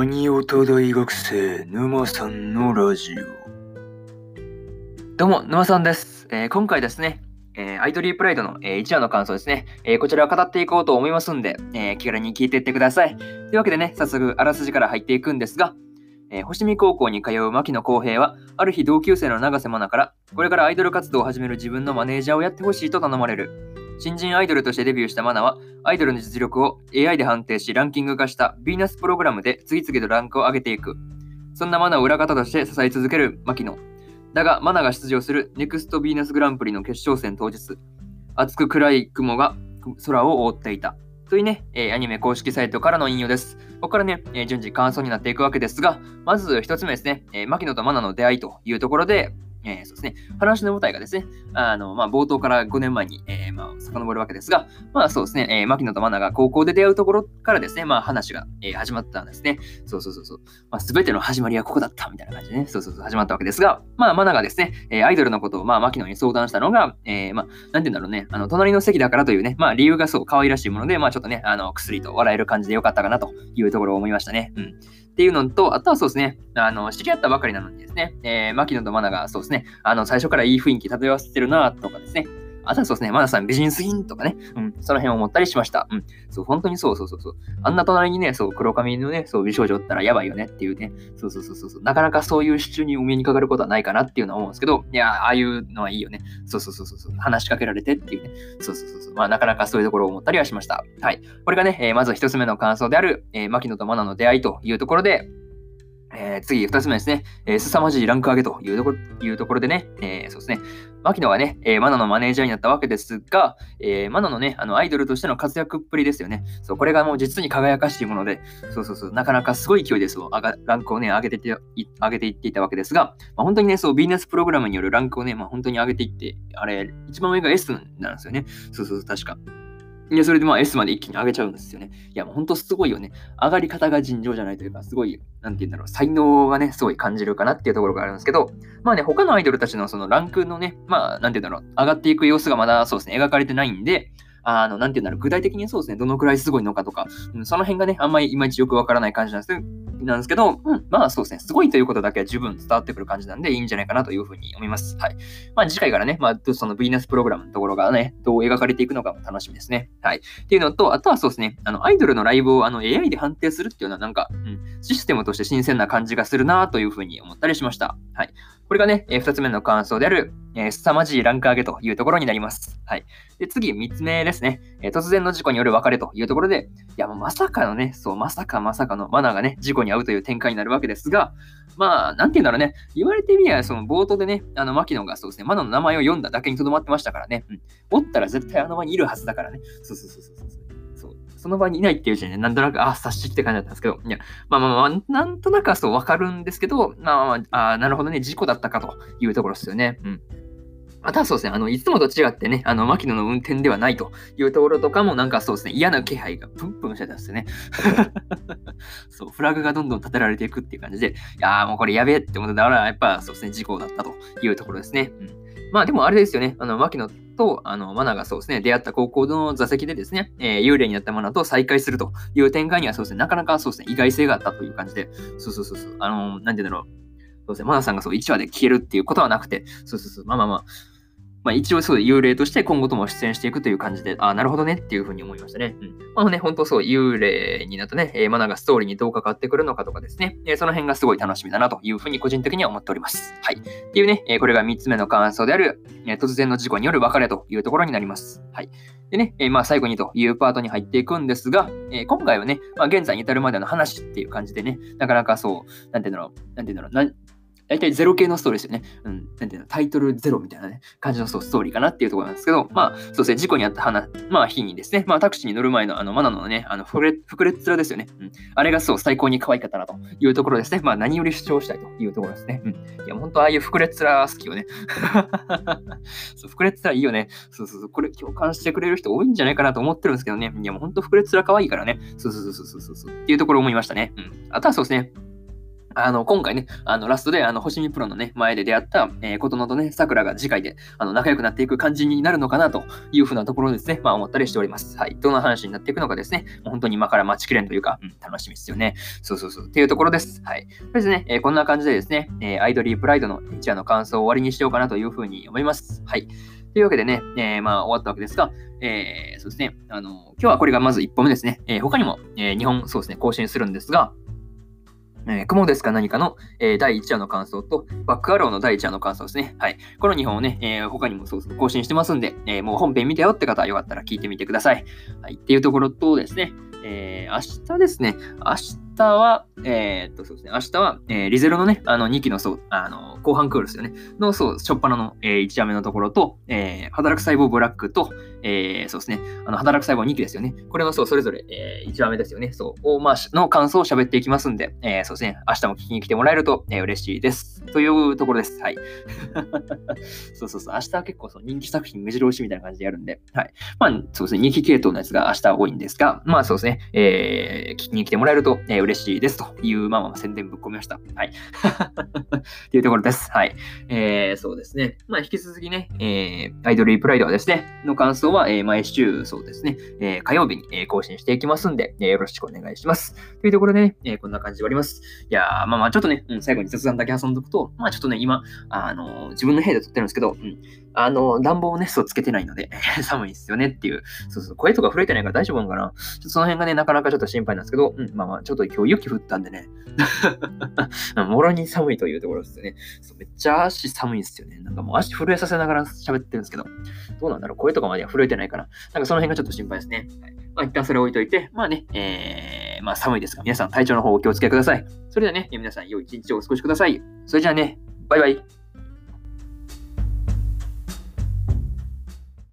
何をた大学生沼さんのラジオ。どうも沼さんです、えー、今回ですね、えー、アイドリープライドの、えー、1話の感想ですね、えー、こちらを語っていこうと思いますんで、え、気軽に聞いていってください。というわけでね早速あらすじから入っていくんですがえ、星見高校に通う牧野公平は、ある日同級生の永瀬真奈から、これからアイドル活動を始める自分のマネージャーをやってほしいと頼まれる。新人アイドルとしてデビューしたマナは、アイドルの実力を AI で判定しランキング化したヴィーナスプログラムで次々とランクを上げていく。そんなマナを裏方として支え続ける牧野。だが、マナが出場するネクストヴィーナスグランプリの決勝戦当日、熱く暗い雲が空を覆っていた。というね、え、アニメ公式サイトからの引用です。ここからね、え、順次感想になっていくわけですが、まず一つ目ですね、えー、牧野とマナの出会いというところで、えー、そうですね、話の舞台がですね、あの、まあ、冒頭から5年前に、えー、まあ、遡るわけですが、まあ、そうですね、えー、牧野とマナが高校で出会うところからですね、まあ、話が、えー、始まったんですね。そうそうそうそう。まあ、すべての始まりはここだったみたいな感じでね、そうそうそう、始まったわけですが、まあ、マナがですね、えー、アイドルのことを、まあ、牧野に相談したのが、えー、まあ、なんて言うんだろうね、あの、隣の席だからというね、まあ、理由がそう、可愛らしいもので、まあ、ちょっとね、あの、薬と笑える感じでよかったかなというところを思いましたね。うん。っていうのと、あとはそうですね、あの、知り合ったばかりなのにですね、えー、牧野とマナがそうですね、あの、最初からいい雰囲気漂わせてるなとかですね、あとはそうですね、マナさん美人すぎんとかね、うん、その辺を思ったりしました。うん、そう、本当にそうそうそうそう。あんな隣にね、そう、黒髪のね、そう、美少女おったらやばいよねっていうね、そうそうそうそう、なかなかそういう支柱にお目にかかることはないかなっていうのは思うんですけど、いや、ああいうのはいいよね。そうそうそうそう、話しかけられてっていうね、そうそうそうそう、まあ、なかなかそういうところを思ったりはしました。はい。これがね、えー、まず一つ目の感想である、えー、牧野とマナの出会いというところで、えー、次、二つ目ですね。えー、凄まじいランク上げというところいうところでね、えー、そうですね。牧野はね、えー、マナのマネージャーになったわけですが、えー、マナのね、あのアイドルとしての活躍っぷりですよね。そう、これがもう実に輝かしいもので、そうそうそう、なかなかすごい勢いですよ。ランクをね、上げていって上げていっていたわけですが、まあ、本当にね、そう、ビジネスプログラムによるランクをね、まあ、本当に上げていって、あれ、一番上が S なんですよね。そうそうそう、確か。いや、それでまあ S まで一気に上げちゃうんですよね。いや、もうほんとすごいよね。上がり方が尋常じゃないというか、すごい、なんて言うんだろう、才能がね、すごい感じるかなっていうところがあるんですけど、まあね、他のアイドルたちのそのランクのね、まあ、なんて言うんだろう、上がっていく様子がまだそうですね、描かれてないんで、あの、なんて言うんだろう、具体的にそうですね、どのくらいすごいのかとか、うん、その辺がね、あんまりいまいちよくわからない感じなんですけどなんですけど、うん、まあそうですね、すごいということだけは十分伝わってくる感じなんでいいんじゃないかなというふうに思います。はい。まあ次回からね、まあそのヴィーナスプログラムのところがね、どう描かれていくのかも楽しみですね。はい。っていうのと、あとはそうですね、あの、アイドルのライブをあの AI で判定するっていうのはなんか、うん、システムとして新鮮な感じがするなというふうに思ったりしました。はい。これがね、え、2つ目の感想である、えー、凄まじいランク上げというところになります。はい。で、次、3つ目ですね。え、突然の事故による別れというところで、いや、まさかのね、そう、まさかまさかのマナーがね、事故に遭うという展開になるわけですが、まあ、なんて言うんだろうね。言われてみりゃ、その冒頭でね、あの、牧野がそうですね、マナの名前を読んだだけにとどまってましたからね。うん。おったら絶対あの場にいるはずだからね。そうそうそうそうそう。その場にいないっていううにね、なんとなく、あ、察してきて感じだったんですけど、いや、まあまあまあ、なんとなくはそうわかるんですけど、まあまあ、なるほどね、事故だったかというところですよね。うん。あとはそうですね、あの、いつもと違ってね、あの、牧野の運転ではないというところとかも、なんかそうですね、嫌な気配がプンプンしてたんですよね。そう、フラグがどんどん立てられていくっていう感じで、いやーもうこれやべえって思ってたから、やっぱそうですね、事故だったというところですね。うん。まあでもあれですよね、あの、牧野と、あの、マナがそうですね、出会った高校の座席でですね、えー、幽霊になったマナと再会するという展開にはそうですね、なかなかそうですね、意外性があったという感じで、そうそうそうそう、あの、なんて言うんだろう、そうですね、マナさんがそう1話で消えるっていうことはなくて、そうそうそう、まあまあまあ、まあ、一応そう幽霊として今後とも出演していくという感じで、ああ、なるほどねっていうふうに思いましたね。うん。まあね、本当そう、幽霊になったね、マナがストーリーにどう関わってくるのかとかですね、えー、その辺がすごい楽しみだなというふうに個人的には思っております。はい。っていうね、えー、これが3つ目の感想である、え突然の事故による別れというところになります。はい。でね、えまあ最後にというパートに入っていくんですが、え今回はね、まあ現在に至るまでの話っていう感じでね、なかなかそう、なんていうんだろう、なんていうんだろう、大体ゼロ系のストーリーですよね。うん。なんていうの、タイトルゼロみたいなね、感じのそうストーリーかなっていうところなんですけど、まあ、そうですね、事故にあった花、まあ、日にですね、まあ、タクシーに乗る前のあの、マナのね、あの、ふくれ、ふくれっ面ですよね。うん。あれがそう、最高に可愛かったなというところですね。まあ、何より主張したいというところですね。うん。いや、本当ああいうふくれっ面好きよね。そう、ふくれっ面いいよね。そうそうそう、これ共感してくれる人多いんじゃないかなと思ってるんですけどね。いや、もう本当ふくれっ面可愛いからね。そうそうそうそうそうそう。っていうところ思いましたね。うん。あとはそうですね。あの、今回ね、あの、ラストで、あの、星見プロのね、前で出会った、えー、琴乃とね、桜が次回で、あの、仲良くなっていく感じになるのかな、というふうなところですね、まあ、思ったりしております。はい。どんな話になっていくのかですね、本当に今から待ちきれんというか、うん、楽しみですよね。そうそうそう。っていうところです。はい。とりあえずね、えー、こんな感じでですね、えー、アイドリープライドの一夜の感想を終わりにしようかなというふうに思います。はい。というわけでね、えー、まあ終わったわけですが、えー、そうですね、あの、今日はこれがまず1本目ですね。えー、他にも、えー、2本、そうですね、更新するんですが、えー、雲ですか何かの、えー、第1話の感想と、バックアローの第1話の感想ですね。はい。この2本をね、えー、他にもそうそう更新してますんで、え、もう本編見たよって方はよかったら聞いてみてください。はい。っていうところとですね、えー、明日ですね、明日は、えー、っと、そうですね、明日は、えー、リゼロのね、あの2期のそう、あの、後半クールですよね、の、そう、しょっぱなの、えー、1話目のところと、えー、働く細胞ブラックと、えー、そうですね、あの、働く細胞2期ですよね。これの、そう、それぞれ、えー、1話目ですよね。そう、を、まあ、の感想を喋っていきますんで、えー、そうですね、明日も聞きに来てもらえると、えー、嬉しいです。というところです。はい。そうそうそう、明日は結構そう人気作品目白押しみたいな感じでやるんで、はい。まあ、そうですね、人気系統のやつが明日多いんですが、まあ、そうですね、えー、聞きに来てもらえると、えー、嬉しいですという、まあまあ、宣伝ぶっ込みました。はい。っていうところです。はい。えー、そうですね。まあ、引き続きね、えー、アイドルイプライドはですね、の感想は、えー、毎週、そうですね、えー、火曜日に、えー、更新していきますんで、えー、よろしくお願いします。というところでね、えー、こんな感じで終わります。いやー、まあまあ、ちょっとね、うん、最後に雑談だけ挟んどくと、まあちょっとね、今、あのー、自分の部屋で撮ってるんですけど、うん、あの、暖房をね、そうつけてないので 寒いですよねっていう、そうそう、声とか震えてないから大丈夫なのかなちょっとその辺がね、ねなかなかちょっと心配なんですけど、うん、まあまあ、ちょっと今日雪降ったんでね、もろに寒いというところですよね。めっちゃ足寒いんですよね。なんかもう足震えさせながら喋ってるんですけど、どうなんだろう？声とかまでは震えてないかな。なんかその辺がちょっと心配ですね。はい、まあ一旦それ置いといて、まあね、えー、まあ寒いですが、皆さん体調の方お気をつけください。それではね、皆さん良い一日をお過ごしください。それじゃあね、バイバイ。